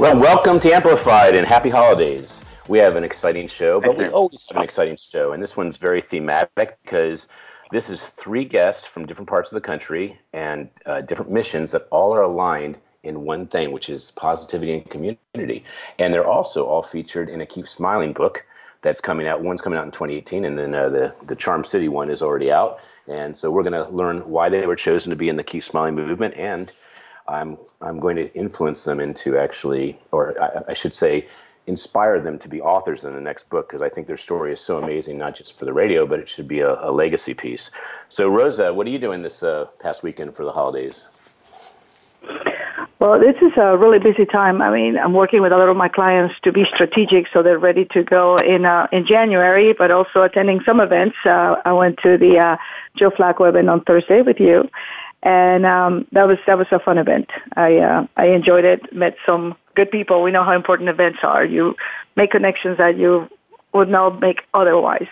Well, welcome to Amplified and happy holidays. We have an exciting show, but we always have an exciting show. And this one's very thematic because this is three guests from different parts of the country and uh, different missions that all are aligned in one thing, which is positivity and community. And they're also all featured in a Keep Smiling book that's coming out. One's coming out in 2018, and then uh, the, the Charm City one is already out. And so we're going to learn why they were chosen to be in the Keep Smiling movement and I'm I'm going to influence them into actually, or I, I should say, inspire them to be authors in the next book because I think their story is so amazing, not just for the radio, but it should be a, a legacy piece. So, Rosa, what are you doing this uh, past weekend for the holidays? Well, this is a really busy time. I mean, I'm working with a lot of my clients to be strategic so they're ready to go in uh, in January, but also attending some events. Uh, I went to the uh, Joe Flacco event on Thursday with you, and um, that was that was a fun event. I uh, I enjoyed it. Met some good people. We know how important events are. You make connections that you would not make otherwise.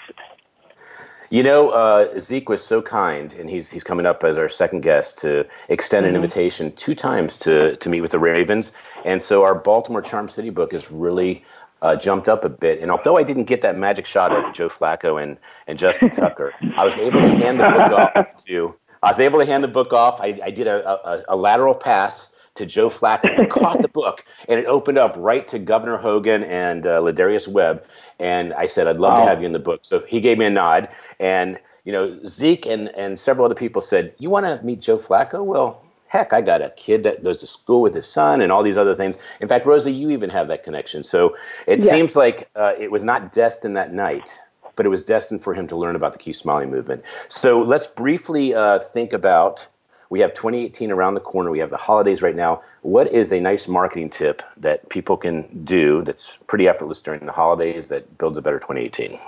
You know, uh, Zeke was so kind, and he's he's coming up as our second guest to extend mm-hmm. an invitation two times to to meet with the Ravens, and so our Baltimore Charm City book is really uh, jumped up a bit. And although I didn't get that magic shot of Joe Flacco and and Justin Tucker, I was able to hand the book off to I was able to hand the book off. I, I did a, a, a, lateral pass to Joe Flacco and caught the book, and it opened up right to Governor Hogan and uh, Lardarius Webb. And I said, I'd love wow. to have you in the book. So he gave me a nod. And, you know, Zeke and, and several other people said, You want to meet Joe Flacco? Well, heck, I got a kid that goes to school with his son and all these other things. In fact, Rosa, you even have that connection. So it seems like uh, it was not destined that night but it was destined for him to learn about the Keep Smiling movement. So let's briefly uh, think about. We have 2018 around the corner. We have the holidays right now. What is a nice marketing tip that people can do that's pretty effortless during the holidays that builds a better 2018?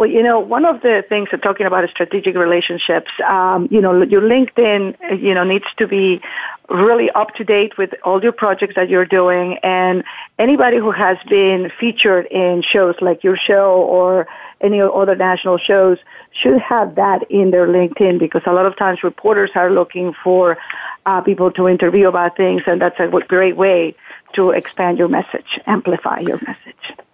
Well, you know, one of the things that talking about strategic relationships, um, you know, your LinkedIn, you know, needs to be really up to date with all your projects that you're doing. And anybody who has been featured in shows like your show or any other national shows should have that in their LinkedIn because a lot of times reporters are looking for uh, people to interview about things, and that's a great way to expand your message, amplify your message.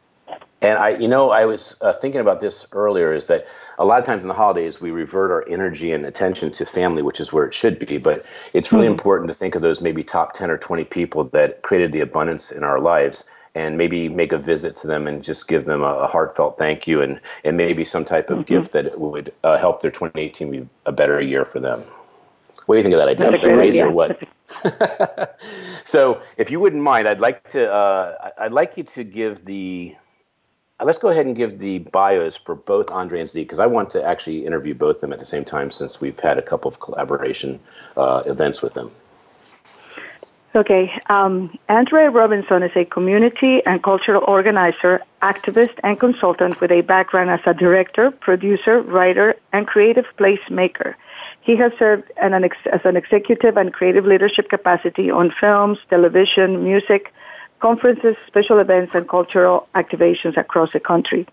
And I, you know, I was uh, thinking about this earlier. Is that a lot of times in the holidays we revert our energy and attention to family, which is where it should be. But it's really mm-hmm. important to think of those maybe top ten or twenty people that created the abundance in our lives, and maybe make a visit to them and just give them a, a heartfelt thank you, and and maybe some type of mm-hmm. gift that would uh, help their 2018 be a better year for them. What do you think of that idea? Crazy or what? so, if you wouldn't mind, I'd like to uh, I'd like you to give the let's go ahead and give the bios for both Andre and Zeke because I want to actually interview both of them at the same time since we've had a couple of collaboration uh, events with them. Okay. Um, Andre Robinson is a community and cultural organizer, activist, and consultant with a background as a director, producer, writer, and creative placemaker. He has served an, as an executive and creative leadership capacity on films, television, music, conferences, special events, and cultural activations across the country.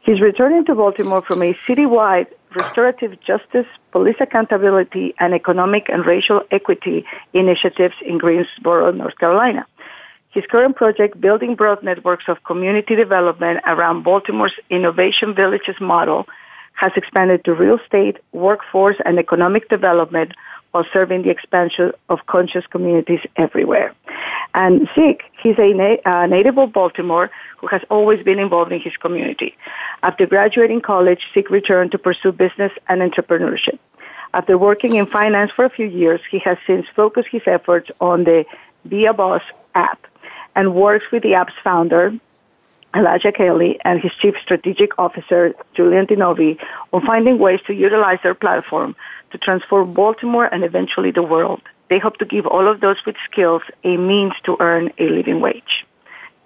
He's returning to Baltimore from a citywide restorative justice, police accountability, and economic and racial equity initiatives in Greensboro, North Carolina. His current project, Building Broad Networks of Community Development around Baltimore's Innovation Villages model, has expanded to real estate, workforce, and economic development while serving the expansion of conscious communities everywhere. And Zeke, he's a na- uh, native of Baltimore who has always been involved in his community. After graduating college, Zeke returned to pursue business and entrepreneurship. After working in finance for a few years, he has since focused his efforts on the Be a Boss app and works with the app's founder, Elijah Kelly, and his chief strategic officer, Julian Dinovi, on finding ways to utilize their platform to transform Baltimore and eventually the world. They hope to give all of those with skills a means to earn a living wage.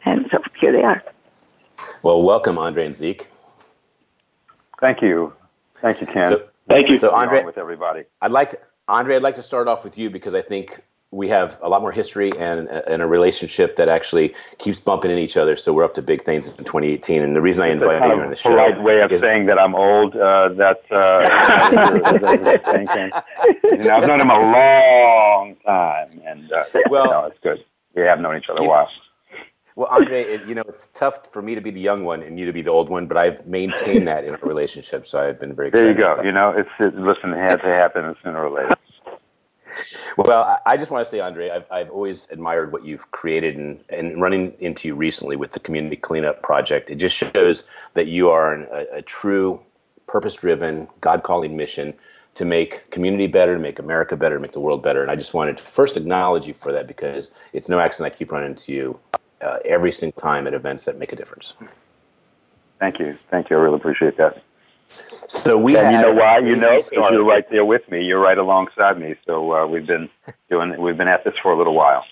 And so here they are. Well, welcome, Andre and Zeke. Thank you. Thank you, Ken. So, Thank you. So, Andre, with everybody. I'd like to, Andre, I'd like to start off with you because I think we have a lot more history and, and a relationship that actually keeps bumping in each other. So we're up to big things in 2018. And the reason I invited you on the show, polite way of is, saying that I'm old. Uh, that uh, you know, I've known him a long time, and uh, well, no, it's good. We have known each other a while. Well, Andre, it, you know, it's tough for me to be the young one and you to be the old one, but I've maintained that in our relationship, so I've been very. There you go. You know, it's it, listen, it had to happen sooner or later. Well, I just want to say, Andre, I've, I've always admired what you've created and, and running into you recently with the Community Cleanup Project. It just shows that you are an, a, a true purpose driven, God calling mission to make community better, to make America better, to make the world better. And I just wanted to first acknowledge you for that because it's no accident I keep running into you uh, every single time at events that make a difference. Thank you. Thank you. I really appreciate that. So we and you know why? You know, you're right there with me. You're right alongside me. So uh, we've been doing. We've been at this for a little while.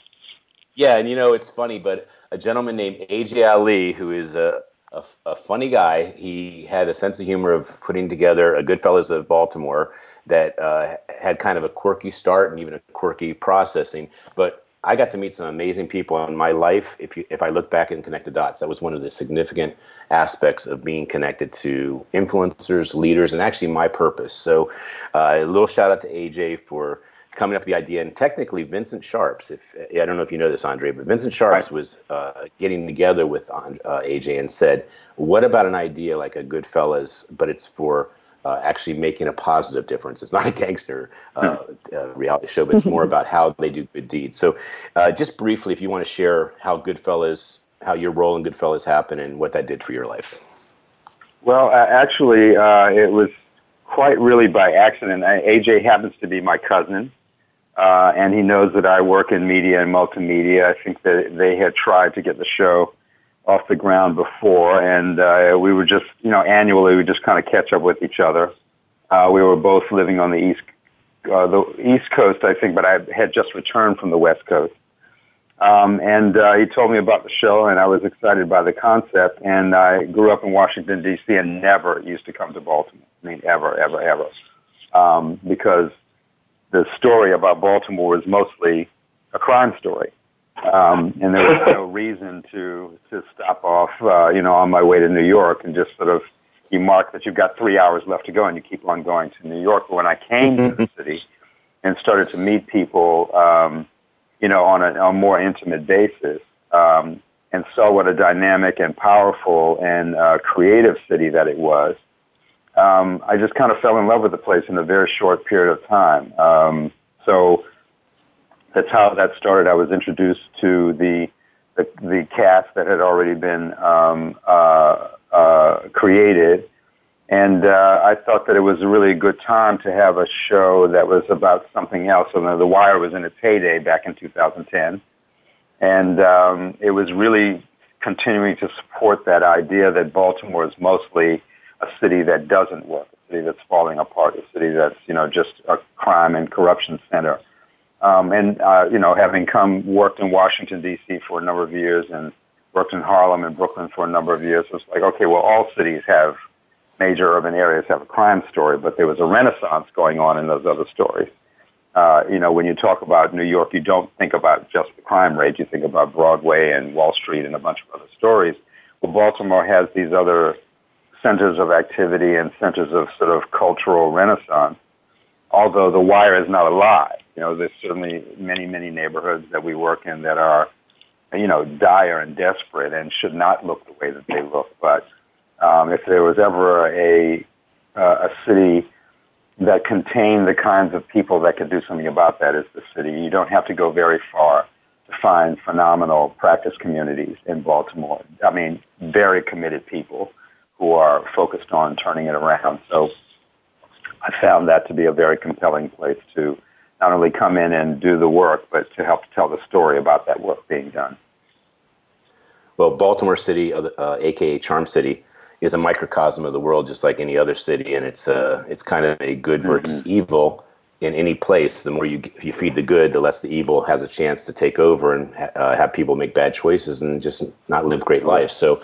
Yeah, and you know it's funny, but a gentleman named AJ Ali, who is a, a, a funny guy, he had a sense of humor of putting together a Goodfellas of Baltimore that uh, had kind of a quirky start and even a quirky processing, but I got to meet some amazing people in my life. If you, if I look back and connect the dots, that was one of the significant aspects of being connected to influencers, leaders, and actually my purpose. So, uh, a little shout out to AJ for coming up with the idea. And technically, Vincent Sharps. If I don't know if you know this, Andre, but Vincent Sharps right. was uh, getting together with uh, AJ and said, "What about an idea like a Goodfellas, but it's for uh, actually making a positive difference. It's not a gangster uh, hmm. uh, reality show, but it's more about how they do good deeds. So, uh, just briefly, if you want to share how Goodfellas, how your role in Goodfellas happened, and what that did for your life. Well, actually, uh, it was quite really by accident. AJ happens to be my cousin. Uh, and he knows that I work in media and multimedia. I think that they had tried to get the show off the ground before, and uh, we were just, you know, annually we just kind of catch up with each other. Uh, we were both living on the east, uh, the East Coast, I think, but I had just returned from the West Coast. Um, and uh, he told me about the show, and I was excited by the concept. And I grew up in Washington D.C. and never used to come to Baltimore. I mean, ever, ever, ever, um, because the story about Baltimore was mostly a crime story um, and there was no reason to to stop off, uh, you know, on my way to New York and just sort of you mark that you've got three hours left to go, and you keep on going to New York. But when I came to the city and started to meet people, um, you know, on a, on a more intimate basis, um, and saw what a dynamic and powerful and uh, creative city that it was, um, I just kind of fell in love with the place in a very short period of time. Um, so that's how that started. I was introduced to the the, the cast that had already been um, uh, uh, created, and uh, I thought that it was a really good time to have a show that was about something else. So the, the Wire was in its heyday back in 2010, and um, it was really continuing to support that idea that Baltimore is mostly a city that doesn't work, a city that's falling apart, a city that's you know just a crime and corruption center. Um, and, uh, you know, having come, worked in Washington, D.C. for a number of years and worked in Harlem and Brooklyn for a number of years, it was like, okay, well, all cities have major urban areas have a crime story, but there was a renaissance going on in those other stories. Uh, you know, when you talk about New York, you don't think about just the crime rate. You think about Broadway and Wall Street and a bunch of other stories. Well, Baltimore has these other centers of activity and centers of sort of cultural renaissance, although the wire is not alive. You know, there's certainly many, many neighborhoods that we work in that are, you know, dire and desperate and should not look the way that they look. But um, if there was ever a uh, a city that contained the kinds of people that could do something about that, is the city. You don't have to go very far to find phenomenal practice communities in Baltimore. I mean, very committed people who are focused on turning it around. So I found that to be a very compelling place to not only come in and do the work, but to help tell the story about that work being done. Well, Baltimore City, uh, aka Charm City, is a microcosm of the world, just like any other city, and it's uh, it's kind of a good versus mm-hmm. evil in any place, the more you you feed the good, the less the evil has a chance to take over and uh, have people make bad choices and just not live great lives. So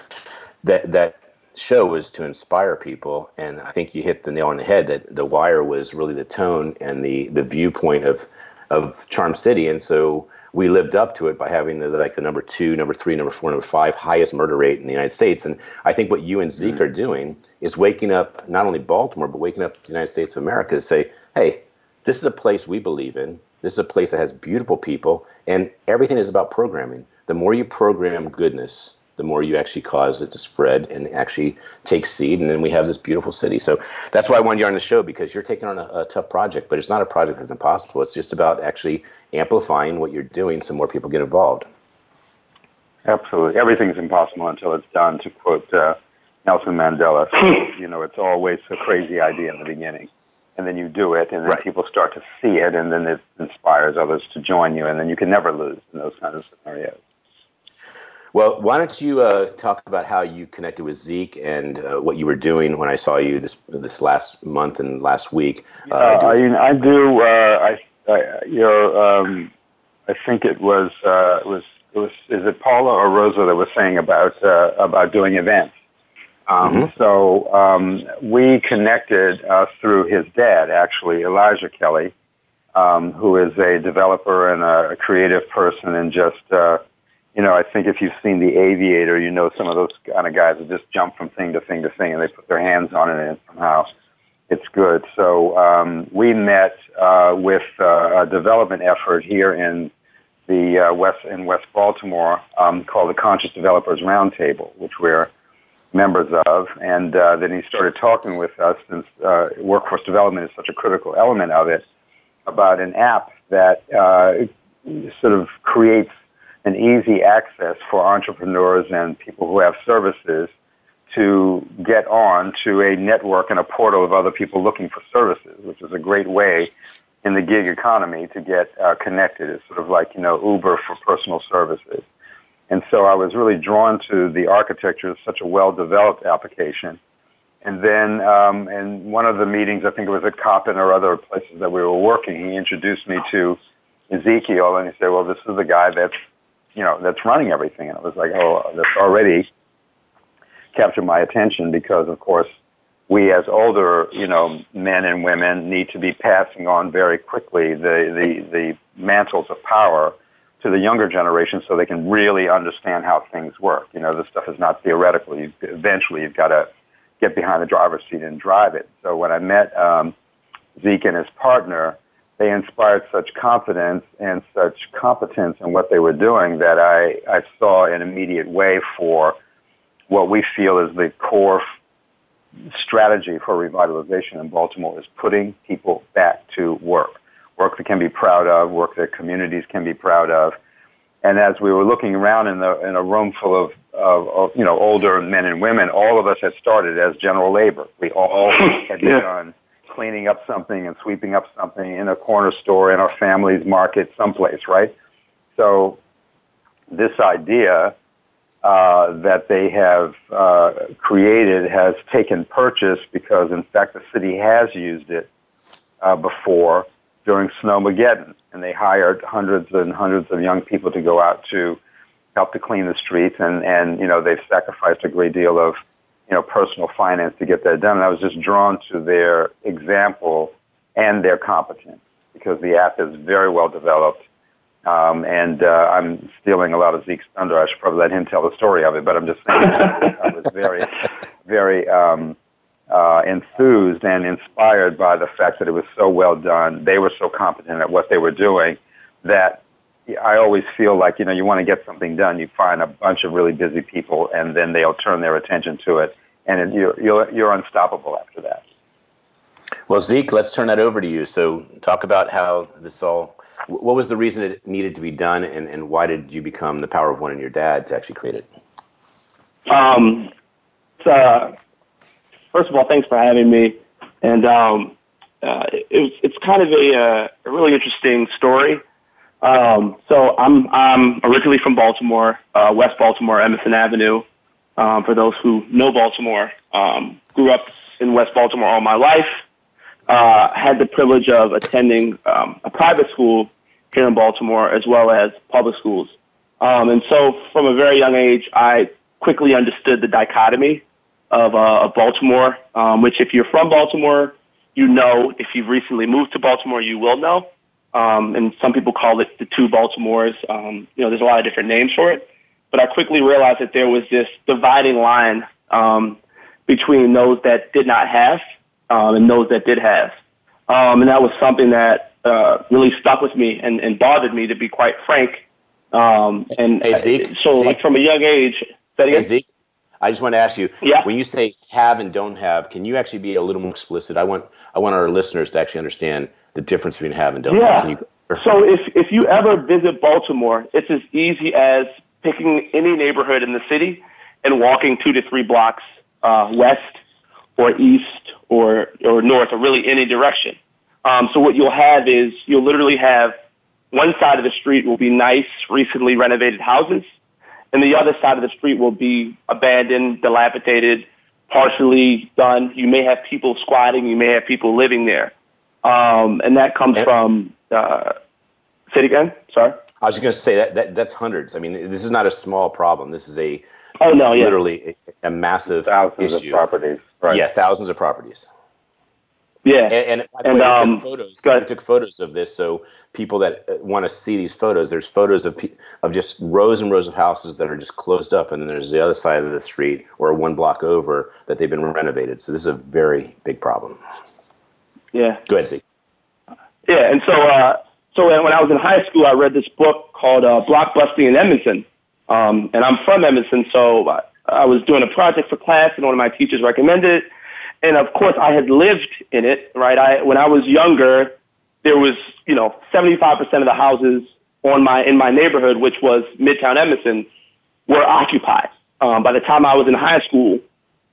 that that show was to inspire people, and I think you hit the nail on the head that The Wire was really the tone and the the viewpoint of of Charm City, and so we lived up to it by having the like the number two, number three, number four, number five highest murder rate in the United States. And I think what you and Zeke mm-hmm. are doing is waking up not only Baltimore but waking up the United States of America to say, hey, this is a place we believe in. This is a place that has beautiful people, and everything is about programming. The more you program goodness, the more you actually cause it to spread and actually take seed, and then we have this beautiful city. So that's why I wanted you on the show because you're taking on a, a tough project, but it's not a project that's impossible. It's just about actually amplifying what you're doing so more people get involved. Absolutely, everything's impossible until it's done. To quote uh, Nelson Mandela, you know, it's always a crazy idea in the beginning and then you do it, and then right. people start to see it, and then it inspires others to join you, and then you can never lose in those kinds of scenarios. Well, why don't you uh, talk about how you connected with Zeke and uh, what you were doing when I saw you this this last month and last week? Uh, uh I, I, do. Uh, I, I your um, I think it was uh, it was it was is it Paula or Rosa that was saying about about doing events. Um, mm-hmm. So um, we connected uh, through his dad, actually, Elijah Kelly, um, who is a developer and a, a creative person, and just uh, you know, I think if you've seen The Aviator, you know some of those kind of guys that just jump from thing to thing to thing, and they put their hands on it, and somehow it's good. So um, we met uh, with uh, a development effort here in the uh, West in West Baltimore um, called the Conscious Developers Roundtable, which we're members of, and uh, then he started talking with us since uh, workforce development is such a critical element of it about an app that uh, sort of creates an easy access for entrepreneurs and people who have services to get on to a network and a portal of other people looking for services, which is a great way in the gig economy to get uh, connected. It's sort of like, you know, Uber for personal services. And so I was really drawn to the architecture of such a well-developed application. And then um, in one of the meetings, I think it was at Coppin or other places that we were working, he introduced me to Ezekiel, and he said, "Well, this is the guy that's, you know, that's running everything." And it was like, "Oh, that's already captured my attention because, of course, we as older, you know, men and women need to be passing on very quickly the the, the mantles of power." to the younger generation so they can really understand how things work. You know, this stuff is not theoretical. You, eventually, you've got to get behind the driver's seat and drive it. So when I met um, Zeke and his partner, they inspired such confidence and such competence in what they were doing that I, I saw an immediate way for what we feel is the core strategy for revitalization in Baltimore is putting people back to work work that can be proud of, work that communities can be proud of. And as we were looking around in, the, in a room full of, of, of, you know, older men and women, all of us had started as general labor. We all had begun cleaning up something and sweeping up something in a corner store, in our family's market, someplace, right? So this idea uh, that they have uh, created has taken purchase because, in fact, the city has used it uh, before during Snowmageddon, and they hired hundreds and hundreds of young people to go out to help to clean the streets, and and you know they've sacrificed a great deal of you know personal finance to get that done. And I was just drawn to their example and their competence because the app is very well developed. Um, and uh, I'm stealing a lot of Zeke's thunder. I should probably let him tell the story of it, but I'm just saying I was very, very um, uh, enthused and inspired by the fact that it was so well done. They were so competent at what they were doing that I always feel like, you know, you want to get something done, you find a bunch of really busy people and then they'll turn their attention to it and it, you're, you're, you're unstoppable after that. Well, Zeke, let's turn that over to you. So talk about how this all, what was the reason it needed to be done and, and why did you become the power of one and your dad to actually create it? Um, uh, first of all, thanks for having me. And um, uh, it, it's kind of a, uh, a really interesting story. Um, so I'm I'm originally from Baltimore, uh, West Baltimore, Edmondson Avenue. Um, for those who know Baltimore, um, grew up in West Baltimore all my life. uh, had the privilege of attending um, a private school here in Baltimore as well as public schools. Um, and so from a very young age, I quickly understood the dichotomy of, uh, of Baltimore, um, which if you're from Baltimore, you know. If you've recently moved to Baltimore, you will know. Um, and some people call it the two Baltimores. Um, you know, there's a lot of different names for it. But I quickly realized that there was this dividing line um, between those that did not have um, and those that did have. Um, and that was something that uh, really stuck with me and, and bothered me, to be quite frank. Um, and hey, Zeke, so, Zeke, like from a young age, hey, Zeke, I just want to ask you, yeah. when you say have and don't have, can you actually be a little more explicit? I want I want our listeners to actually understand the difference between have and don't yeah. have. So if if you ever visit Baltimore, it's as easy as picking any neighborhood in the city and walking two to three blocks uh, west or east or or north or really any direction. Um, so what you'll have is you'll literally have one side of the street will be nice, recently renovated houses, and the other side of the street will be abandoned, dilapidated, partially done. You may have people squatting, you may have people living there, um, and that comes from. Uh, say it again. Sorry. I was just going to say that, that that's hundreds. I mean, this is not a small problem. This is a oh no, yeah. literally a, a massive thousands issue. of properties. Right. Yeah, thousands of properties. Yeah, and, and, by the and way, we um, took photos. go We took photos of this, so people that uh, want to see these photos, there's photos of of just rows and rows of houses that are just closed up, and then there's the other side of the street or one block over that they've been renovated. So this is a very big problem. Yeah. Go ahead, Zeke. Yeah, and so uh, so when I was in high school, I read this book called uh, Blockbusting in Edmondson, um, and I'm from Edmondson, so I, I was doing a project for class, and one of my teachers recommended it, and of course I had lived in it. Right, I when I was younger, there was you know 75% of the houses on my in my neighborhood, which was Midtown Edmondson, were occupied. Um, by the time I was in high school,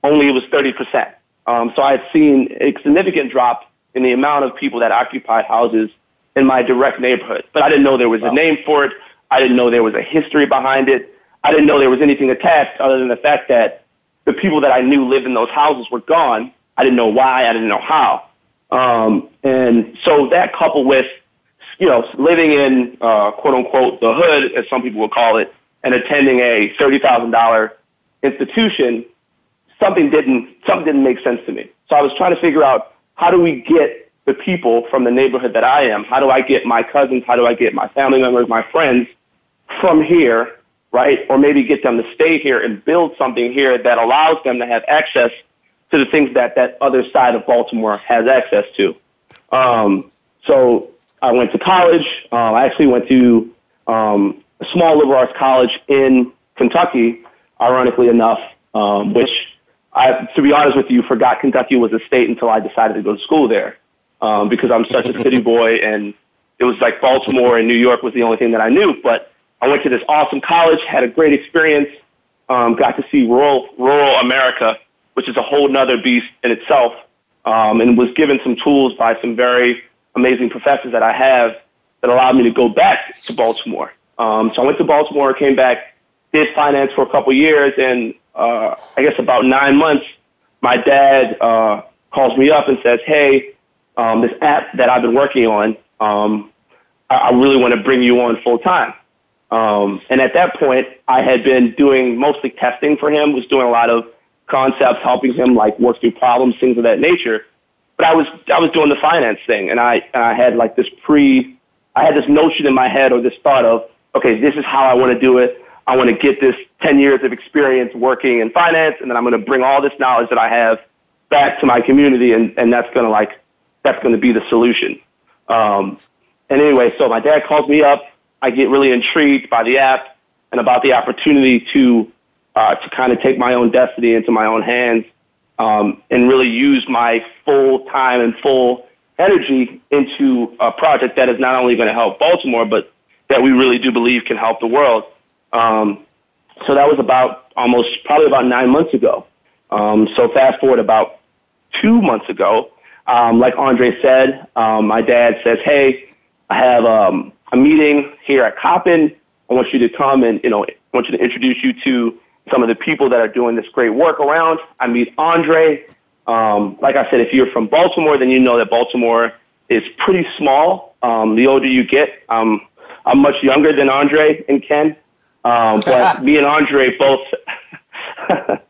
only it was 30%. Um, so I had seen a significant drop in the amount of people that occupied houses in my direct neighborhood. But I didn't know there was a name for it. I didn't know there was a history behind it. I didn't know there was anything attached other than the fact that the people that I knew lived in those houses were gone. I didn't know why. I didn't know how. Um, and so that coupled with, you know, living in uh, quote unquote the hood, as some people would call it, and attending a thirty thousand dollar institution, something didn't something didn't make sense to me. So I was trying to figure out how do we get the people from the neighborhood that I am? How do I get my cousins? How do I get my family members, my friends from here, right? Or maybe get them to stay here and build something here that allows them to have access to the things that that other side of Baltimore has access to. Um, so I went to college. Um, I actually went to um, a small liberal arts college in Kentucky, ironically enough, um, which I, to be honest with you, forgot Kentucky was a state until I decided to go to school there um, because I'm such a city boy, and it was like Baltimore and New York was the only thing that I knew. But I went to this awesome college, had a great experience, um, got to see rural rural America, which is a whole nother beast in itself, um, and was given some tools by some very amazing professors that I have that allowed me to go back to Baltimore. Um, so I went to Baltimore, came back, did finance for a couple years, and uh, I guess about nine months, my dad uh, calls me up and says, "Hey, um, this app that I've been working on, um, I, I really want to bring you on full time." Um, and at that point, I had been doing mostly testing for him, was doing a lot of concepts, helping him like work through problems, things of that nature. But I was I was doing the finance thing, and I and I had like this pre, I had this notion in my head or this thought of, okay, this is how I want to do it. I want to get this 10 years of experience working in finance, and then I'm going to bring all this knowledge that I have back to my community, and, and that's going to like, that's going to be the solution. Um, and anyway, so my dad calls me up. I get really intrigued by the app and about the opportunity to, uh, to kind of take my own destiny into my own hands, um, and really use my full time and full energy into a project that is not only going to help Baltimore, but that we really do believe can help the world. Um, so that was about almost probably about nine months ago. Um, so fast forward about two months ago, um, like Andre said, um, my dad says, "Hey, I have um, a meeting here at Coppin. I want you to come and you know, I want you to introduce you to some of the people that are doing this great work around." I meet Andre, Um, like I said, if you're from Baltimore, then you know that Baltimore is pretty small. Um, the older you get, um, I'm much younger than Andre and Ken, um, but me and Andre both,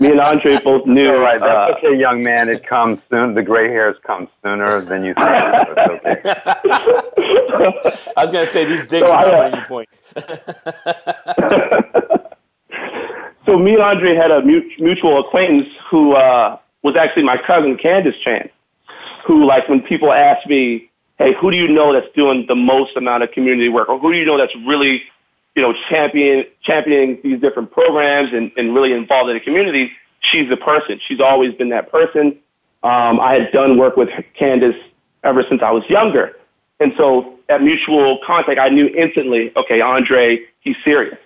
me and Andre both knew. All right, that's uh, okay, young man. It comes soon. The gray hairs come sooner than you think. It's okay. I was going to say these digs So are I, not uh, you points. so me and Andre had a mutual acquaintance who uh, was actually my cousin Candace Chan, who like when people ask me, "Hey, who do you know that's doing the most amount of community work, or who do you know that's really, you know, champion championing these different programs and, and really involved in the community?" She's the person. She's always been that person. Um, I had done work with Candace ever since I was younger, and so at mutual contact, I knew instantly, okay, Andre, he's serious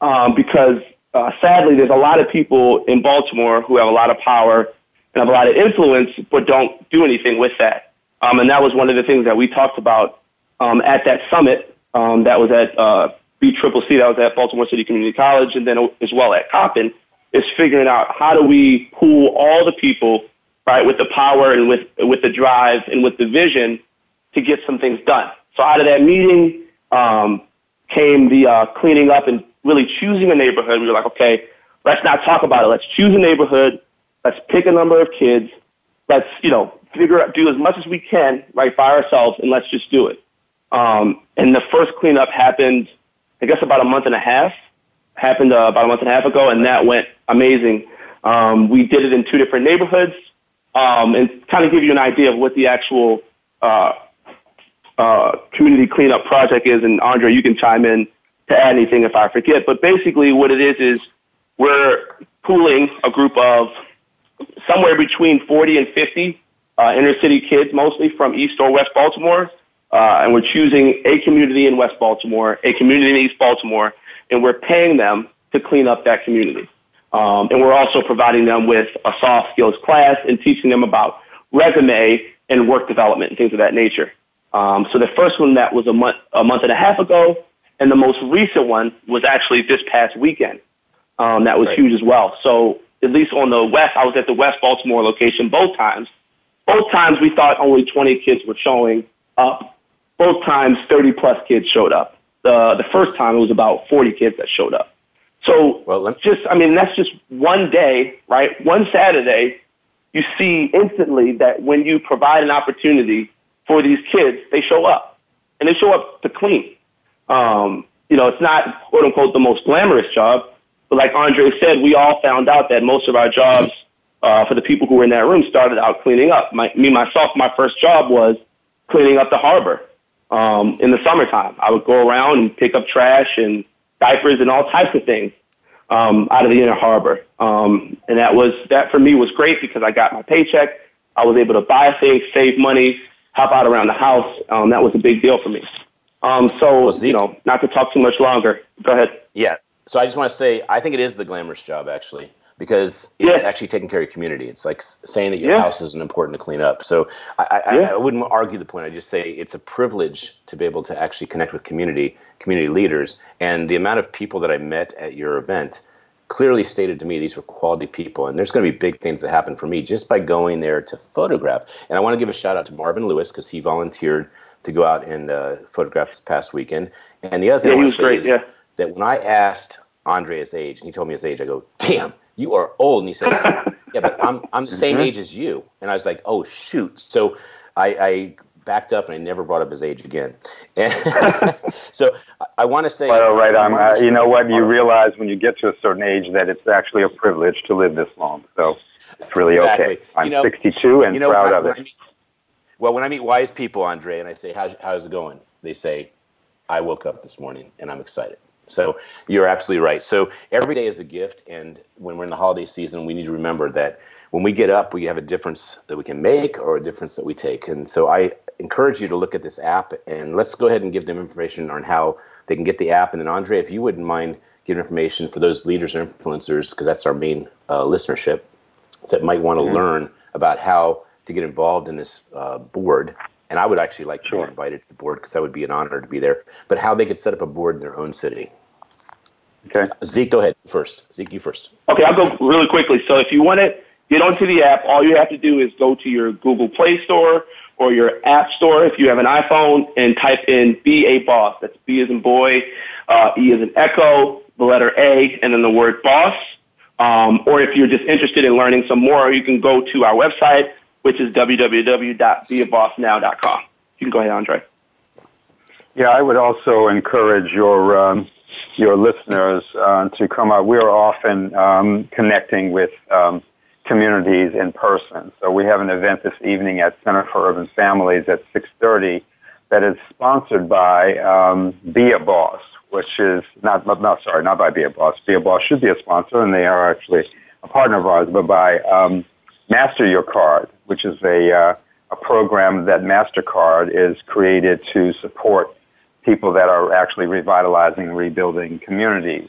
um, because uh, sadly, there's a lot of people in Baltimore who have a lot of power and have a lot of influence, but don't do anything with that. Um, and that was one of the things that we talked about um, at that summit um, that was at uh, BCCC, that was at Baltimore City Community College, and then as well at Coppin, is figuring out how do we pool all the people, right, with the power and with with the drive and with the vision to get some things done. So out of that meeting um, came the uh, cleaning up and really choosing a neighborhood. We were like, okay, let's not talk about it. Let's choose a neighborhood. Let's pick a number of kids. Let's, you know, figure out, do as much as we can, right, by ourselves, and let's just do it. Um, and the first cleanup happened, I guess, about a month and a half. Happened uh, about a month and a half ago, and that went amazing. Um, we did it in two different neighborhoods, um, and kind of give you an idea of what the actual uh, uh, community cleanup project is. And Andre, you can chime in to add anything if I forget. But basically, what it is is we're pooling a group of somewhere between 40 and 50 uh, inner city kids, mostly from East or West Baltimore. Uh, and we're choosing a community in West Baltimore, a community in East Baltimore, and we're paying them to clean up that community. Um, and we're also providing them with a soft skills class and teaching them about resume and work development and things of that nature. Um, so the first one that was a month, a month and a half ago, and the most recent one was actually this past weekend. Um, that was Right. huge as well. So at least on the west, I was at the West Baltimore location both times. Both times we thought only 20 kids were showing up. Both times 30 plus kids showed up. The the first time it was about 40 kids that showed up. So Well, let- just I mean that's just one day, right? One Saturday, you see instantly that when you provide an opportunity for these kids, they show up and they show up to clean. Um, you know, it's not quote unquote the most glamorous job, but like Andre said, we all found out that most of our jobs uh, for the people who were in that room started out cleaning up. My, me myself, my first job was cleaning up the harbor um, in the summertime. I would go around and pick up trash and diapers and all types of things um, out of the inner harbor. Um, and that was that for me was great because I got my paycheck. I was able to buy things, save money, help out around the house. Um, that was a big deal for me. Um, so Well, Zeke- you know, not to talk too much longer. Go ahead. Yeah. So I just want to say, I think it is the glamorous job actually, because it's Yeah. actually taking care of your community. It's like saying that your Yeah. house isn't important to clean up. So I, I, Yeah. I wouldn't argue the point. I just say it's a privilege to be able to actually connect with community, community leaders, and the amount of people that I met at your event clearly stated to me these were quality people and there's going to be big things that happen for me just by going there to photograph and i want to give a shout out to marvin lewis because he volunteered to go out and uh, photograph this past weekend and the other thing I wanna was say great, is yeah. that when i asked andre his age and he told me his age i go damn you are old and he says yeah but i'm, I'm the same age as you and i was like oh shoot so i, I backed up and i never brought up his age again and so I- i want to say Well, right. I'm, uh, you know what? You realize when you get to a certain age that it's actually a privilege to live this long. So it's really Exactly. okay. I'm You know- 62 and you know, proud I- of it. meet- well, when I meet wise people, Andre, and I say, how's, how's it going? They say, I woke up this morning and I'm excited. So you're absolutely right. So every day is a gift. And when we're in the holiday season, we need to remember that when we get up, we have a difference that we can make or a difference that we take. And so I encourage you to look at this app and let's go ahead and give them information on how they can get the app. And then, Andre, if you wouldn't mind giving information for those leaders or influencers, because that's our main uh, listenership, that might want to Mm-hmm. learn about how to get involved in this uh, board. And I would actually like to Sure. be invited to the board because that would be an honor to be there. But how they could set up a board in their own city. Okay. Zeke, go ahead first. Zeke, you first. Okay, I'll go really quickly. So if you want it, get onto the app. All you have to do is go to your Google Play Store or your App Store if you have an iPhone and type in Be a Boss. That's B as in boy, uh, E as in echo, the letter A, and then the word boss. Um, or if you're just interested in learning some more, you can go to our website, which is www.beabossnow.com. You can go ahead, Andre. Yeah, I would also encourage your um, your listeners uh, to come out. We are often um, connecting with um, communities in person. So we have an event this evening at Center for Urban Families at 6:30 that is sponsored by um, Be a Boss, which is not, not sorry, not by Be a Boss. Be a Boss should be a sponsor, and they are actually a partner of ours, but by um, Master Your Card, which is a uh, a program that Mastercard is created to support people that are actually revitalizing and rebuilding communities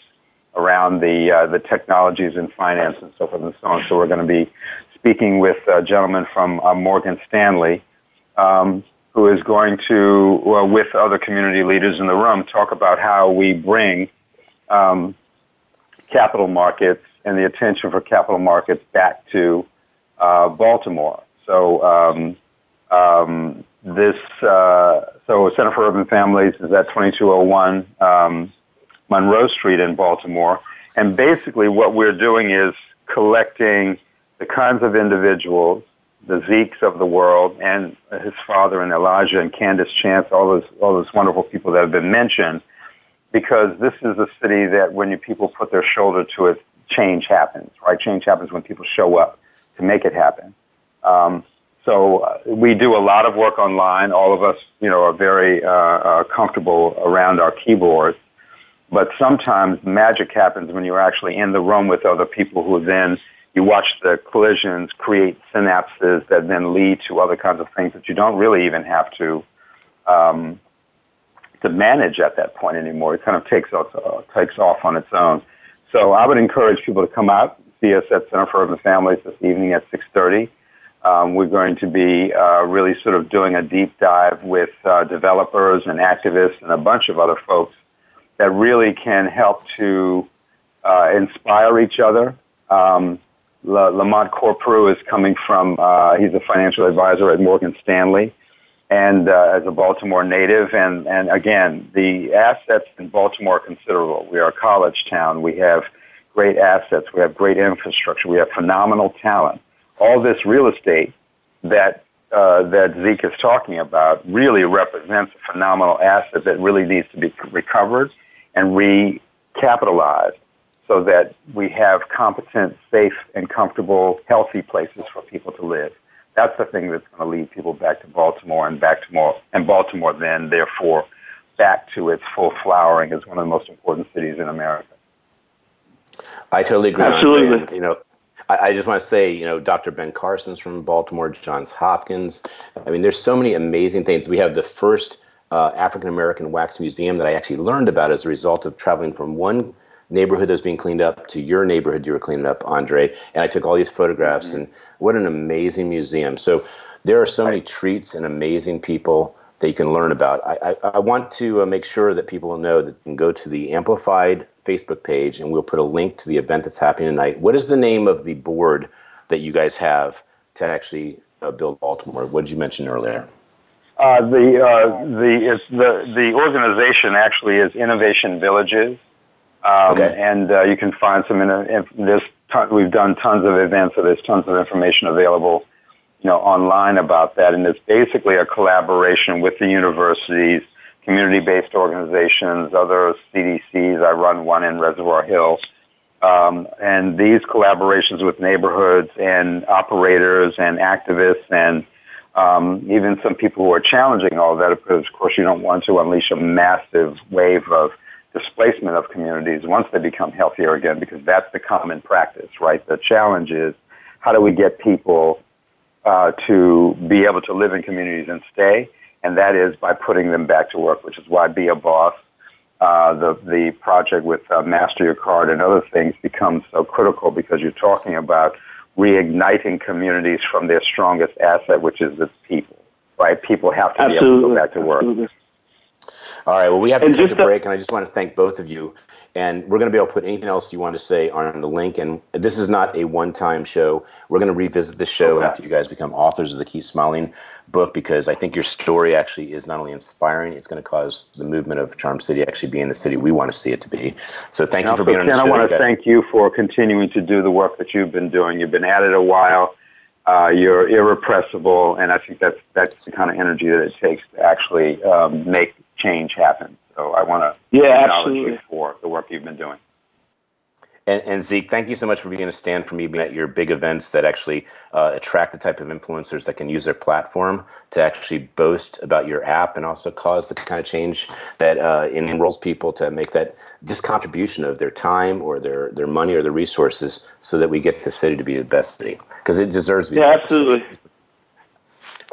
around the uh, the technologies and finance and so forth and so on. So we're going to be speaking with a gentleman from uh, Morgan Stanley, um, who is going to, well, with other community leaders in the room, talk about how we bring um, capital markets and the attention for capital markets back to uh, Baltimore. So um, um this uh, so Center for Urban Families is at 2201 um, Monroe Street in Baltimore. And basically, what we're doing is collecting the kinds of individuals, the Zekes of the world, and his father and Elijah and Candace Chance, all those all those wonderful people that have been mentioned, because this is a city that when people put their shoulder to it, change happens. Right? Change happens when people show up to make it happen. Um, so uh, we do a lot of work online. All of us, you know, are very uh, uh, comfortable around our keyboards. But sometimes magic happens when you're actually in the room with other people who then you watch the collisions create synapses that then lead to other kinds of things that you don't really even have to um, to manage at that point anymore. It kind of takes off, uh, takes off on its own. So I would encourage people to come out, see us at Center for Urban Families this evening at 6:30. Um, we're going to be uh, really sort of doing a deep dive with uh, developers and activists and a bunch of other folks that really can help to uh, inspire each other. Um, Lamont Corprew is coming from, uh, he's a financial advisor at Morgan Stanley and uh, as a Baltimore native. And, and again, the assets in Baltimore are considerable. We are a college town. We have great assets. We have great infrastructure. We have phenomenal talent. All this real estate that uh, that Zeke is talking about really represents a phenomenal asset that really needs to be recovered and recapitalized so that we have competent, safe, and comfortable, healthy places for people to live. That's the thing that's going to lead people back to Baltimore and back to more, and Baltimore then, therefore, back to its full flowering as one of the most important cities in America. I totally agree. Absolutely. And, you know, I, I, just want to say, you know, Dr. Ben Carson's from Baltimore, Johns Hopkins. I mean, there's so many amazing things. We have the first uh, African American Wax Museum that I actually learned about as a result of traveling from one neighborhood that was being cleaned up to your neighborhood you were cleaning up, Andre. And I took all these photographs, mm-hmm. and what an amazing museum. So there are so many treats and amazing people that you can learn about. I, I, I want to uh, make sure that people know that you can go to the Amplified Facebook page, and we'll put a link to the event that's happening tonight. What is the name of the board that you guys have to actually uh, build Baltimore? What did you mention earlier? Uh, the uh, the the the organization actually is Innovation Villages, um, okay. and uh, you can find some. In, in, there's ton, we've done tons of events, so there's tons of information available, you know, online about that. And it's basically a collaboration with the universities, community-based organizations, other CDCs. I run one in Reservoir Hill. Um, and these collaborations with neighborhoods and operators and activists and um, even some people who are challenging all that, because of course you don't want to unleash a massive wave of displacement of communities once they become healthier again, because that's the common practice, right? The challenge is how do we get people uh, to be able to live in communities and stay, and that is by putting them back to work, which is why Be a Boss, uh, the the project with uh, Master Your Card and other things becomes so critical because you're talking about reigniting communities from their strongest asset, which is its people. Right? People have to Absolutely. be able to go back to work. Absolutely. All right. Well, we have to and take a break, and I just want to thank both of you. And we're going to be able to put anything else you want to say on the link. And this is not a one-time show. We're going to revisit this show okay. after you guys become authors of the Keep Smiling book because I think your story actually is not only inspiring, it's going to cause the movement of Charm City actually being the city we want to see it to be. So thank and you for being on the show. And I want to thank you for continuing to do the work that you've been doing. You've been at it a while. Uh, you're irrepressible, and I think that's that's the kind of energy that it takes to actually um, make change happen. So I want to yeah, acknowledge absolutely. you for the work you've been doing. And, and, Zeke, thank you so much for being a stand for me, being at your big events that actually uh, attract the type of influencers that can use their platform to actually boast about your app and also cause the kind of change that uh, enrolls people to make that just contribution of their time or their, their money or their resources so that we get the city to be the best city because it deserves to be. Yeah, absolutely.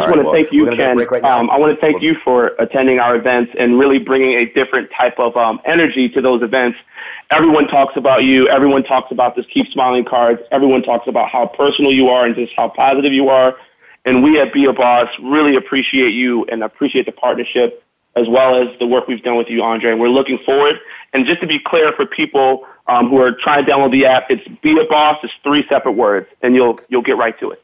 I want to well, thank you, Ken. Right um, I want to thank you for attending our events and really bringing a different type of um, energy to those events. Everyone talks about you. Everyone talks about this Keep Smiling cards. Everyone talks about how personal you are and just how positive you are. And we at Be a Boss really appreciate you and appreciate the partnership as well as the work we've done with you, Andre. And we're looking forward. And just to be clear for people um, who are trying to download the app, it's Be a Boss. It's three separate words, and you'll you'll get right to it.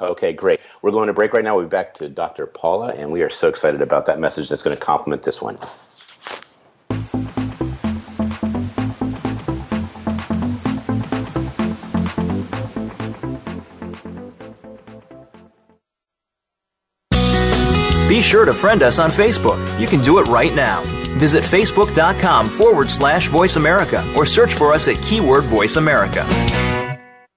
Okay, great. We're going to break right now. We'll be back to Dr. Paula, and we are so excited about that message that's going to complement this one. Be sure to friend us on Facebook. You can do it right now. Visit facebook.com forward slash voice America or search for us at keyword voice America.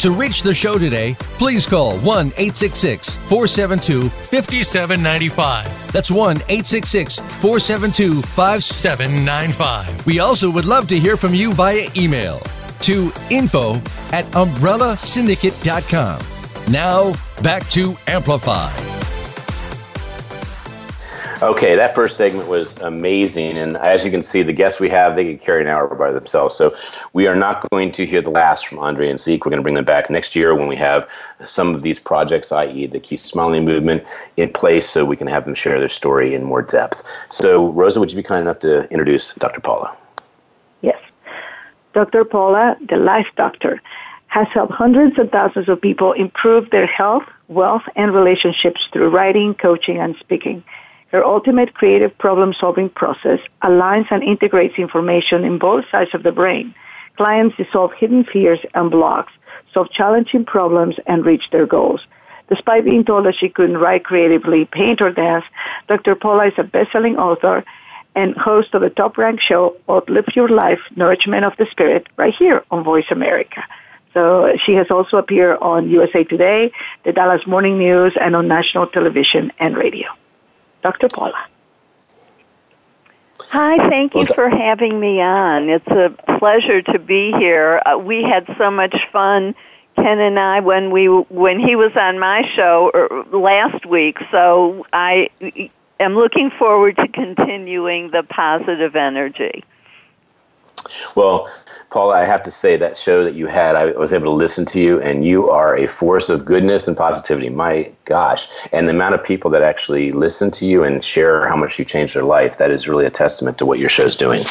To reach the show today, please call 1 866 472 5795. That's 1 866 472 5795. We also would love to hear from you via email to info at umbrellasyndicate.com. Now, back to Amplify. Okay, that first segment was amazing. And as you can see, the guests we have, they could carry an hour by themselves. So we are not going to hear the last from Andre and Zeke. We're going to bring them back next year when we have some of these projects, i.e., the Keep Smiling movement, in place so we can have them share their story in more depth. So, Rosa, would you be kind enough to introduce Dr. Paula? Yes. Dr. Paula, the Life Doctor, has helped hundreds of thousands of people improve their health, wealth, and relationships through writing, coaching, and speaking. Her ultimate creative problem solving process aligns and integrates information in both sides of the brain. Clients dissolve hidden fears and blocks, solve challenging problems, and reach their goals. Despite being told that she couldn't write creatively, paint, or dance, Dr. Paula is a best-selling author and host of the top-ranked show, Outlive Your Life, Nourishment of the Spirit, right here on Voice America. So she has also appeared on USA Today, the Dallas Morning News, and on national television and radio. Dr. Paula. Hi, thank you for having me on. It's a pleasure to be here. Uh, we had so much fun, Ken and I, when we when he was on my show er, last week. So I am looking forward to continuing the positive energy. Well, Paula, I have to say that show that you had, I was able to listen to you, and you are a force of goodness and positivity. My gosh. And the amount of people that actually listen to you and share how much you changed their life, that is really a testament to what your show's doing.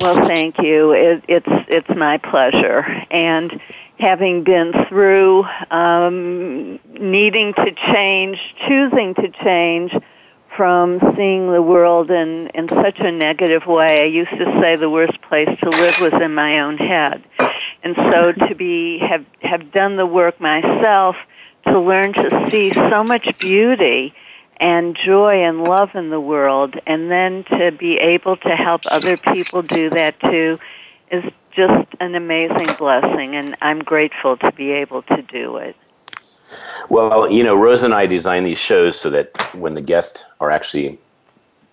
Well, thank you. It, it's, it's my pleasure. And having been through um, needing to change, choosing to change, from seeing the world in, in such a negative way. I used to say the worst place to live was in my own head. And so mm-hmm. to be have have done the work myself to learn to see so much beauty and joy and love in the world and then to be able to help other people do that too is just an amazing blessing and I'm grateful to be able to do it. Well, you know, Rose and I design these shows so that when the guests are actually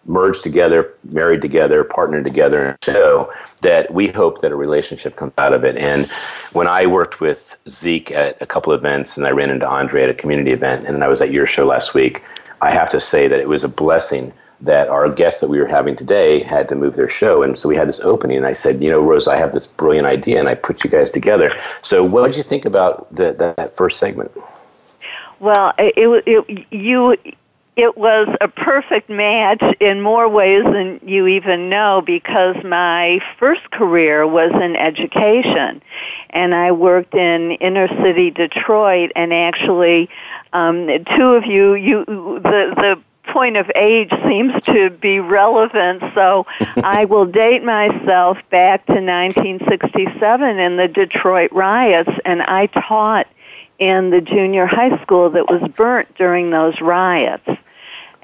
merged together, married together, partnered together in a show, that we hope that a relationship comes out of it. And when I worked with Zeke at a couple events and I ran into Andre at a community event and then I was at your show last week, I have to say that it was a blessing that our guests that we were having today had to move their show. And so we had this opening, and I said, you know, Rose, I have this brilliant idea, and I put you guys together. So what did you think about the, that first segment? Well, it, it, you it was a perfect match in more ways than you even know because my first career was in education. And I worked in inner city Detroit and actually um two of you you the the point of age seems to be relevant. So I will date myself back to 1967 in the Detroit riots and I taught in the junior high school that was burnt during those riots.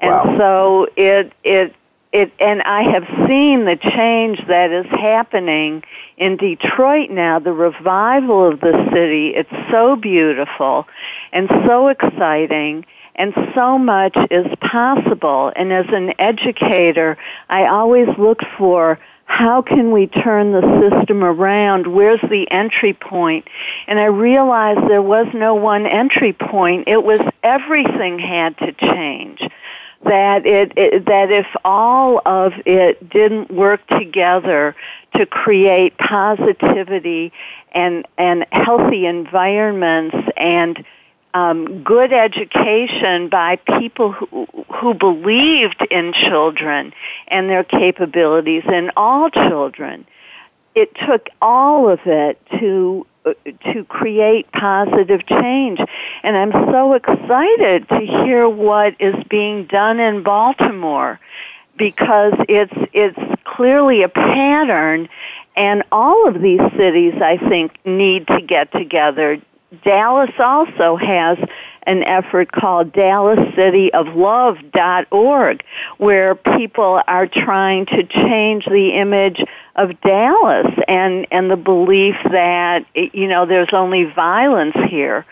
And Wow. so it it it and I have seen the change that is happening in Detroit now, the revival of the city. It's so beautiful and so exciting and so much is possible. And as an educator, I always look for how can we turn the system around? Where's the entry point? And I realized there was no one entry point. It was everything had to change. That it, it that if all of it didn't work together to create positivity and and healthy environments and um, good education by people who, who believed in children and their capabilities and all children. It took all of it to uh, to create positive change, and I'm so excited to hear what is being done in Baltimore because it's it's clearly a pattern and all of these cities I think need to get together Dallas also has an effort called DallasCityOfLove.org where people are trying to change the image of Dallas and and the belief that you know there's only violence here.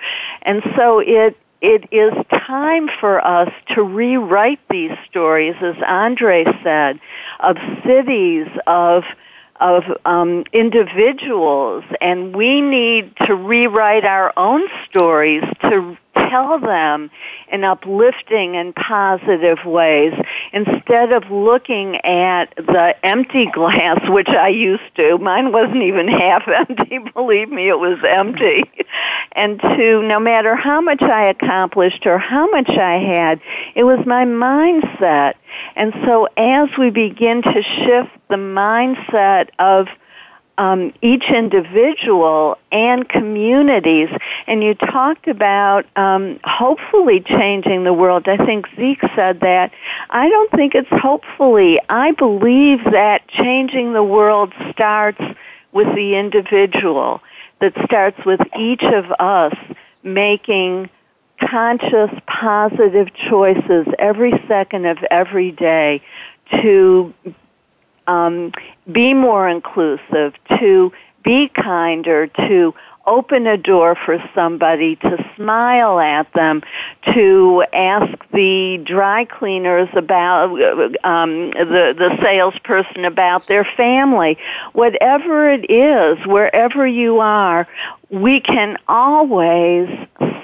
And so it it is time for us to rewrite these stories as Andre said of cities of of um, individuals, and we need to rewrite our own stories to tell them in uplifting and positive ways instead of looking at the empty glass, which I used to. Mine wasn't even half empty, believe me, it was empty. And to, no matter how much I accomplished or how much I had, it was my mindset. And so as we begin to shift the mindset of um, each individual and communities. And you talked about um, hopefully changing the world. I think Zeke said that. I don't think it's hopefully. I believe that changing the world starts with the individual, that starts with each of us making conscious, positive choices every second of every day to um, be more inclusive, to be kinder, to open a door for somebody, to smile at them, to ask the dry cleaners about um, the the salesperson about their family, whatever it is, wherever you are, we can always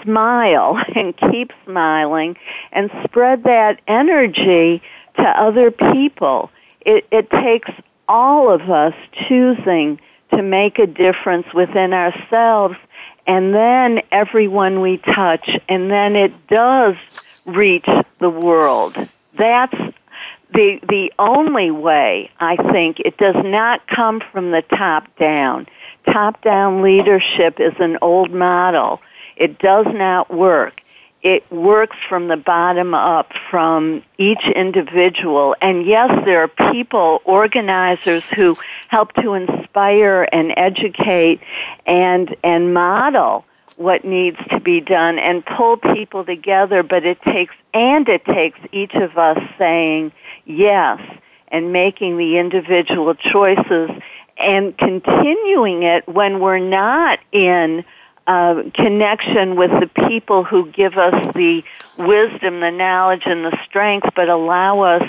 smile and keep smiling and spread that energy to other people it, it takes all of us choosing to make a difference within ourselves and then everyone we touch and then it does reach the world. That's the the only way i think. It does not come from the top down. Top down leadership is an old model. It does not work it works from the bottom up from each individual. And yes, there are people, organizers who help to inspire and educate and, and model what needs to be done and pull people together, but it takes, and it takes each of us saying yes and making the individual choices and continuing it when we're not in uh, connection with the people who give us the wisdom, the knowledge, and the strength, but allow us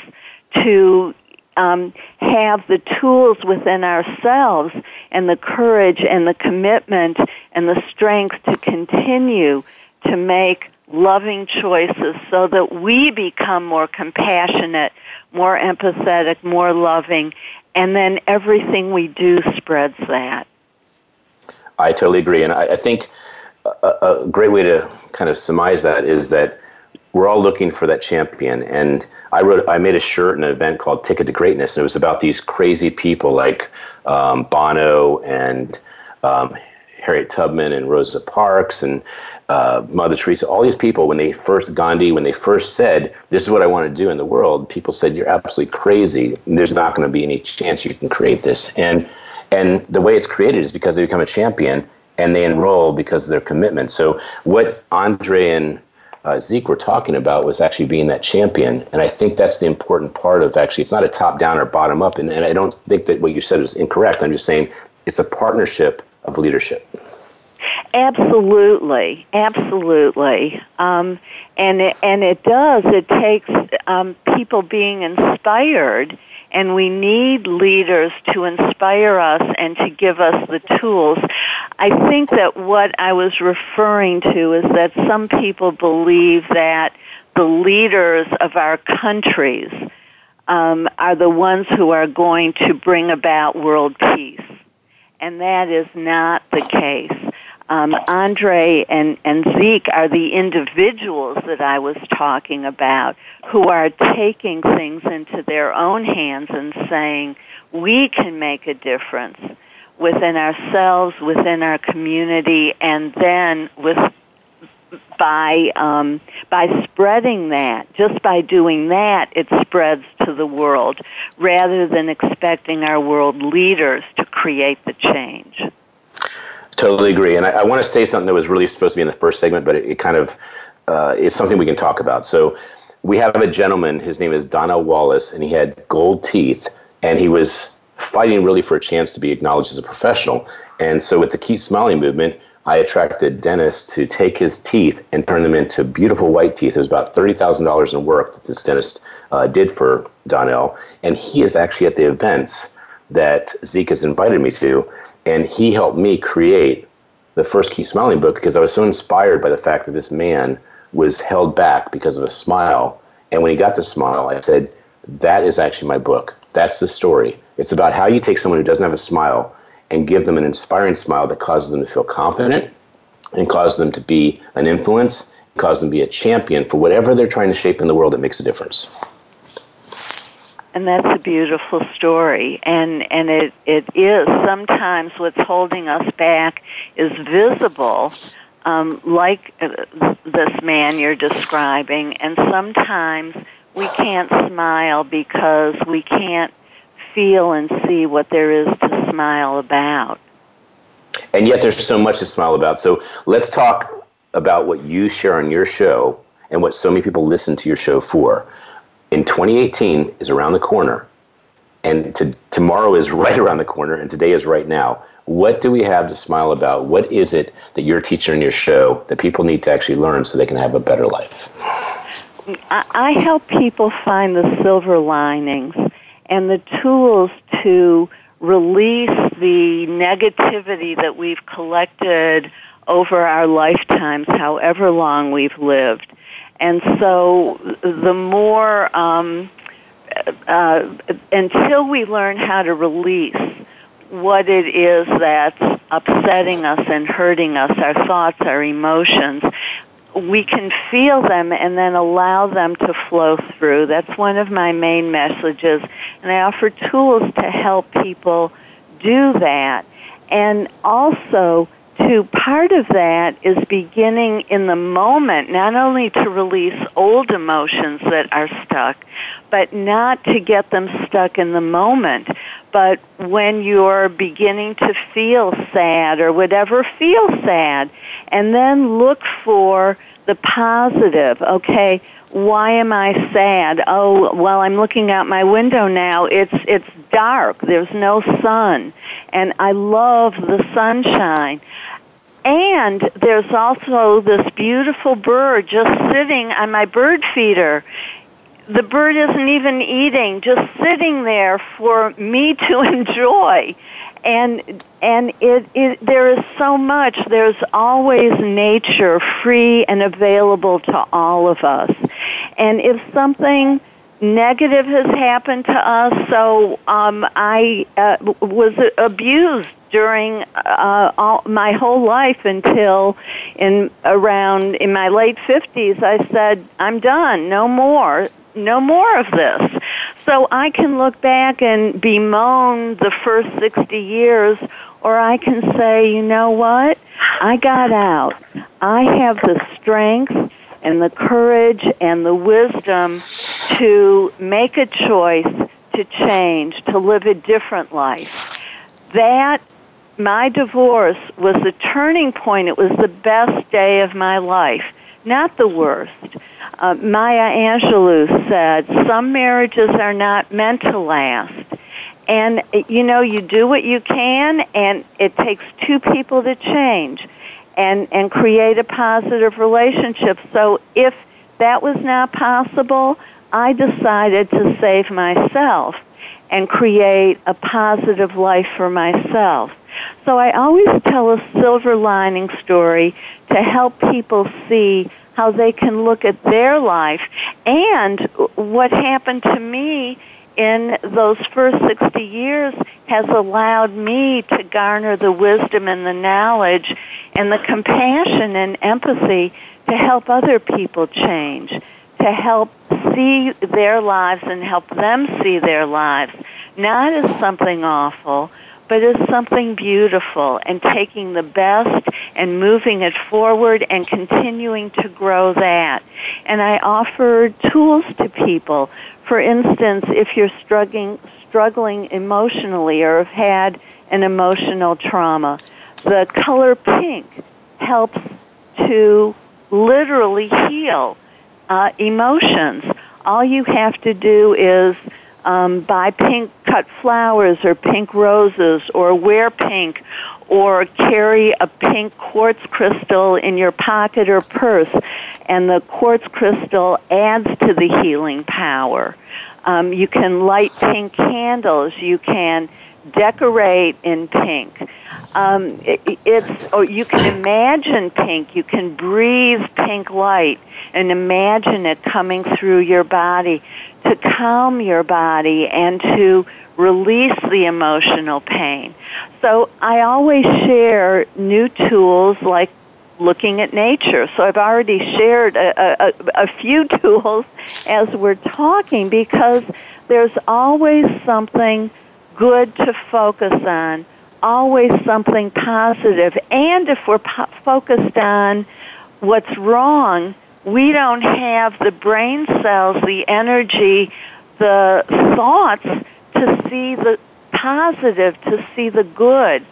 to um, have the tools within ourselves and the courage and the commitment and the strength to continue to make loving choices so that we become more compassionate, more empathetic, more loving, and then everything we do spreads that. I totally agree. And I, I think a, a great way to kind of surmise that is that we're all looking for that champion. And I wrote, I made a shirt in an event called Ticket to Greatness, and it was about these crazy people like um, Bono and um, Harriet Tubman and Rosa Parks and uh, Mother Teresa. All these people, when they first Gandhi, when they first said, "This is what I want to do in the world," people said, "You're absolutely crazy. There's not going to be any chance you can create this." And and the way it's created is because they become a champion and they enroll because of their commitment. So what Andre and uh, Zeke were talking about was actually being that champion. And I think that's the important part of actually, it's not a top down or bottom up. And, and I don't think that what you said is incorrect. I'm just saying it's a partnership of leadership. Absolutely, absolutely, um, and it, and it does. It takes um, people being inspired and we need leaders to inspire us and to give us the tools. I think that what I was referring to is that some people believe that the leaders of our countries um, are the ones who are going to bring about world peace. And that is not the case um, Andre and, and Zeke are the individuals that I was talking about who are taking things into their own hands and saying, we can make a difference within ourselves, within our community, and then with by um, by spreading that, just by doing that, it spreads to the world, rather than expecting our world leaders to create the change. Totally agree. And I, I want to say something that was really supposed to be in the first segment, but it, it kind of uh, is something we can talk about. So we have a gentleman, his name is Donnell Wallace, and he had gold teeth, and he was fighting really for a chance to be acknowledged as a professional. And so with the Keep Smiling movement, I attracted dentists to take his teeth and turn them into beautiful white teeth. It was about $30,000 in work that this dentist uh, did for Donnell. And he is actually at the events that Zeke has invited me to. And he helped me create the first Keep Smiling book because I was so inspired by the fact that this man was held back because of a smile. And when he got the smile, I said, That is actually my book. That's the story. It's about how you take someone who doesn't have a smile and give them an inspiring smile that causes them to feel confident and causes them to be an influence, causes them to be a champion for whatever they're trying to shape in the world that makes a difference and that's a beautiful story. And and it it is sometimes what's holding us back is visible um, like uh, this man you're describing. And sometimes we can't smile because we can't feel and see what there is to smile about. And yet there's so much to smile about. So let's talk about what you share on your show and what so many people listen to your show for in 2018 is around the corner, and to, tomorrow is right around the corner, and today is right now. What do we have to smile about? What is it that you're teaching in your show that people need to actually learn so they can have a better life? I help people find the silver linings and the tools to release the negativity that we've collected over our lifetimes, however long we've lived and so the more um, uh, until we learn how to release what it is that's upsetting us and hurting us, our thoughts, our emotions, we can feel them and then allow them to flow through. That's one of my main messages. And I offer tools to help people do that. And also to part of that is beginning in the moment, not only to release old emotions that are stuck, but not to get them stuck in the moment, but when you're beginning to feel sad or whatever feel sad, and then look for the positive. Okay, why am I sad? Oh, well, I'm looking out my window now. It's it's dark. There's no sun, and I love the sunshine. And there's also this beautiful bird just sitting on my bird feeder. The bird isn't even eating, just sitting there for me to enjoy and and it, it there is so much. There's always nature free and available to all of us. And if something negative has happened to us so um i uh, was abused during uh, all, my whole life until in around in my late 50s I said I'm done. No more. No more of this so I can look back and bemoan the first 60 years, or I can say, you know what? I got out. I have the strength and the courage and the wisdom to make a choice to change, to live a different life. That, my divorce was the turning point. It was the best day of my life, not the worst uh, Maya Angelou said, some marriages are not meant to last. And, you know, you do what you can, and it takes two people to change and, and create a positive relationship. So if that was not possible, I decided to save myself and create a positive life for myself. So I always tell a silver lining story to help people see how they can look at their life. And what happened to me in those first 60 years has allowed me to garner the wisdom and the knowledge and the compassion and empathy to help other people change, to help see their lives and help them see their lives, not as something awful, but as something beautiful and taking the best and moving it forward and continuing to grow that. And I offer tools to people. For instance, if you're struggling, struggling emotionally or have had an emotional trauma, the color pink helps to literally heal uh, emotions. All you have to do is um, buy pink cut flowers or pink roses or wear pink or carry a pink quartz crystal in your pocket or purse and the quartz crystal adds to the healing power. Um, you can light pink candles. You can decorate in pink. Um, it, it's or you can imagine pink. You can breathe pink light and imagine it coming through your body to calm your body and to release the emotional pain. So I always share new tools like looking at nature. So I've already shared a, a, a few tools as we're talking because there's always something good to focus on, always something positive. And if we're po- focused on what's wrong, we don't have the brain cells, the energy, the thoughts to see the positive, to see the good.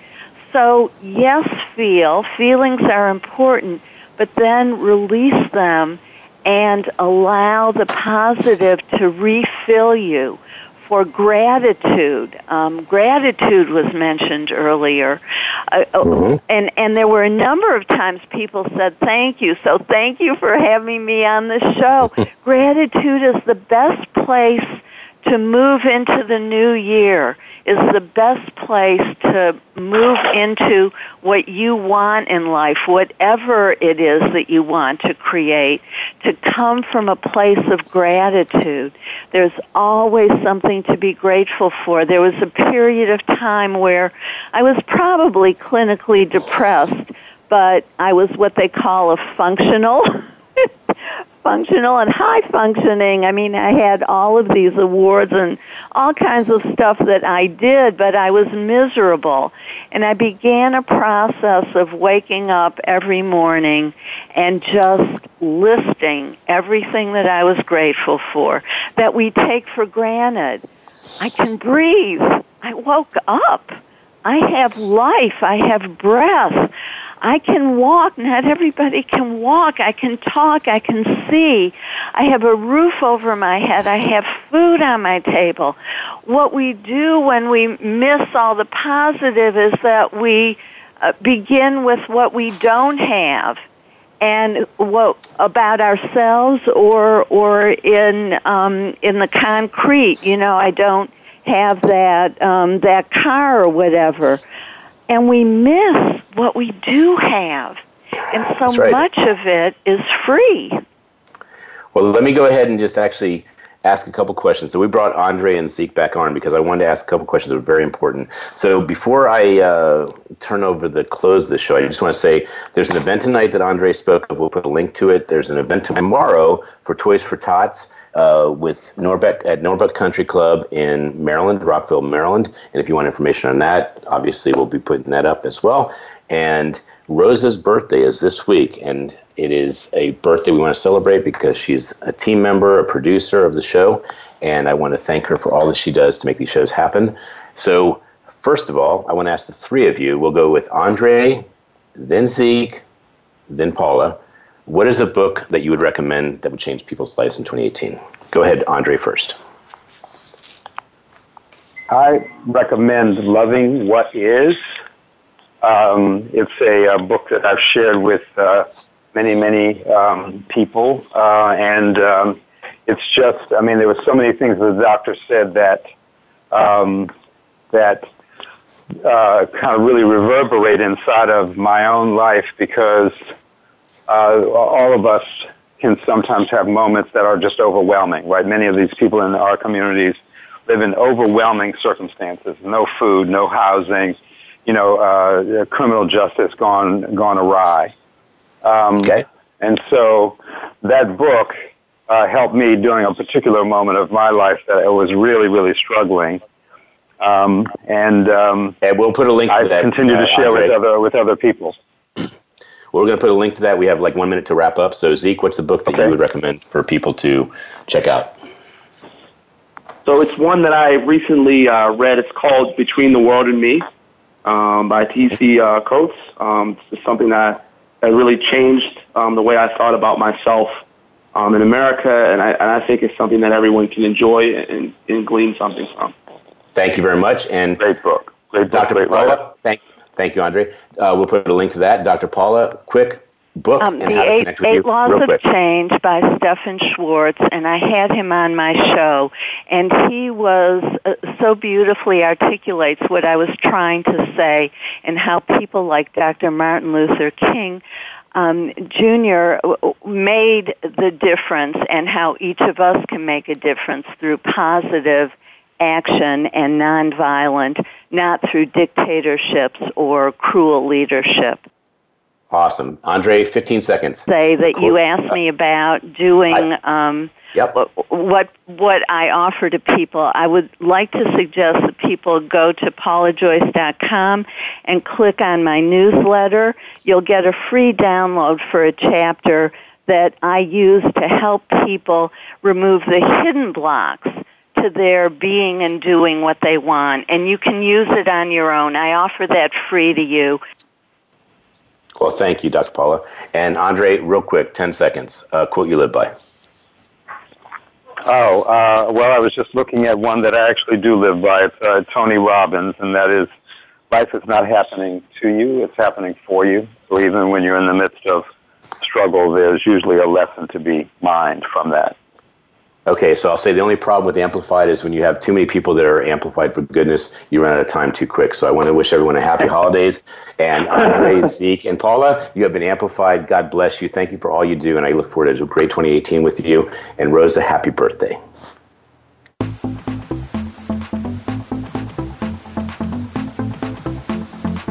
So, yes, feel. Feelings are important, but then release them and allow the positive to refill you for gratitude. Um, gratitude was mentioned earlier, uh, uh, mm-hmm. and and there were a number of times people said thank you. So thank you for having me on the show. gratitude is the best place to move into the new year is the best place to move into what you want in life, whatever it is that you want to create, to come from a place of gratitude. There's always something to be grateful for. There was a period of time where I was probably clinically depressed, but I was what they call a functional functional and high functioning. I mean, I had all of these awards and all kinds of stuff that I did, but I was miserable. And I began a process of waking up every morning and just listing everything that I was grateful for, that we take for granted. I can breathe. I woke up. I have life. I have breath. I can walk. Not everybody can walk. I can talk. I can see. I have a roof over my head. I have food on my table. What we do when we miss all the positive is that we uh, begin with what we don't have and what about ourselves or or in um in the concrete you know i don't have that um that car or whatever and we miss what we do have. And so right. much of it is free. Well, let me go ahead and just actually ask a couple questions. So we brought Andre and Zeke back on because I wanted to ask a couple questions that are very important. So before I uh, turn over the close of the show, I just want to say there's an event tonight that Andre spoke of. We'll put a link to it. There's an event tomorrow for Toys for Tots uh, with Norbeck at Norbeck Country Club in Maryland, Rockville, Maryland. And if you want information on that, obviously we'll be putting that up as well. And Rosa's birthday is this week, and it is a birthday we want to celebrate because she's a team member, a producer of the show, and I want to thank her for all that she does to make these shows happen. So, first of all, I want to ask the three of you. We'll go with Andre, then Zeke, then Paula. What is a book that you would recommend that would change people's lives in 2018? Go ahead, Andre, first. I recommend Loving What Is. Um, it's a, a, book that I've shared with uh, many, many um, people, uh, and um, it's just, I mean, there were so many things the doctor said that um, that uh, kind of really reverberate inside of my own life because uh, all of us can sometimes have moments that are just overwhelming, right? Many of these people in our communities live in overwhelming circumstances. No food, no housing, you know, uh, criminal justice gone gone awry. Um, okay. And so that book uh, helped me during a particular moment of my life that I was really, really struggling. Um, and um, and we'll put a link to I that. continue to uh, share Andre. with other with other people. We're going to put a link to that. We have like one minute to wrap up. So Zeke, what's the book that okay. you would recommend for people to check out? So it's one that I recently uh, read. It's called Between the World and Me um, by T.C. Uh, Coates. Um, it's something that, that really changed um, the way I thought about myself um, in America, and I, and I think it's something that everyone can enjoy and, and glean something from. Thank you very much. And great book. Great book. Dr. Great Paula, thank, thank you, Andre. Uh, we'll put a link to that. Dr. Paula, quick book um, and the how to eight, connect with eight you. Laws Real of. Change by Stephan Schwartz, and I had him on my show, and he was uh, so beautifully articulates what I was trying to say and how people like Dr. Martin Luther King um, Jr. made the difference, and how each of us can make a difference through positive action and nonviolent, not through dictatorships or cruel leadership. Awesome. Andre, 15 seconds. Say that Cool. you asked me about doing um, Yep. what what I offer to people. I would like to suggest that people go to paulajoyce.com and click on my newsletter. You'll get a free download for a chapter that I use to help people remove the hidden blocks to their being and doing what they want. And you can use it on your own. I offer that free to you. Well, thank you, Dr. Paula. And Andre, real quick, 10 seconds. Uh, quote you live by. Oh, uh, well, I was just looking at one that I actually do live by. It's uh, Tony Robbins, and that is, life is not happening to you, it's happening for you. So even when you're in the midst of struggle, there's usually a lesson to be mined from that. Okay, so I'll say the only problem with Amplified is when you have too many people that are amplified for goodness, you run out of time too quick. So I want to wish everyone a happy holidays. And Andre, Zeke, and Paula, you have been amplified. God bless you. Thank you for all you do. And I look forward to a great 2018 with you. And Rosa, happy birthday.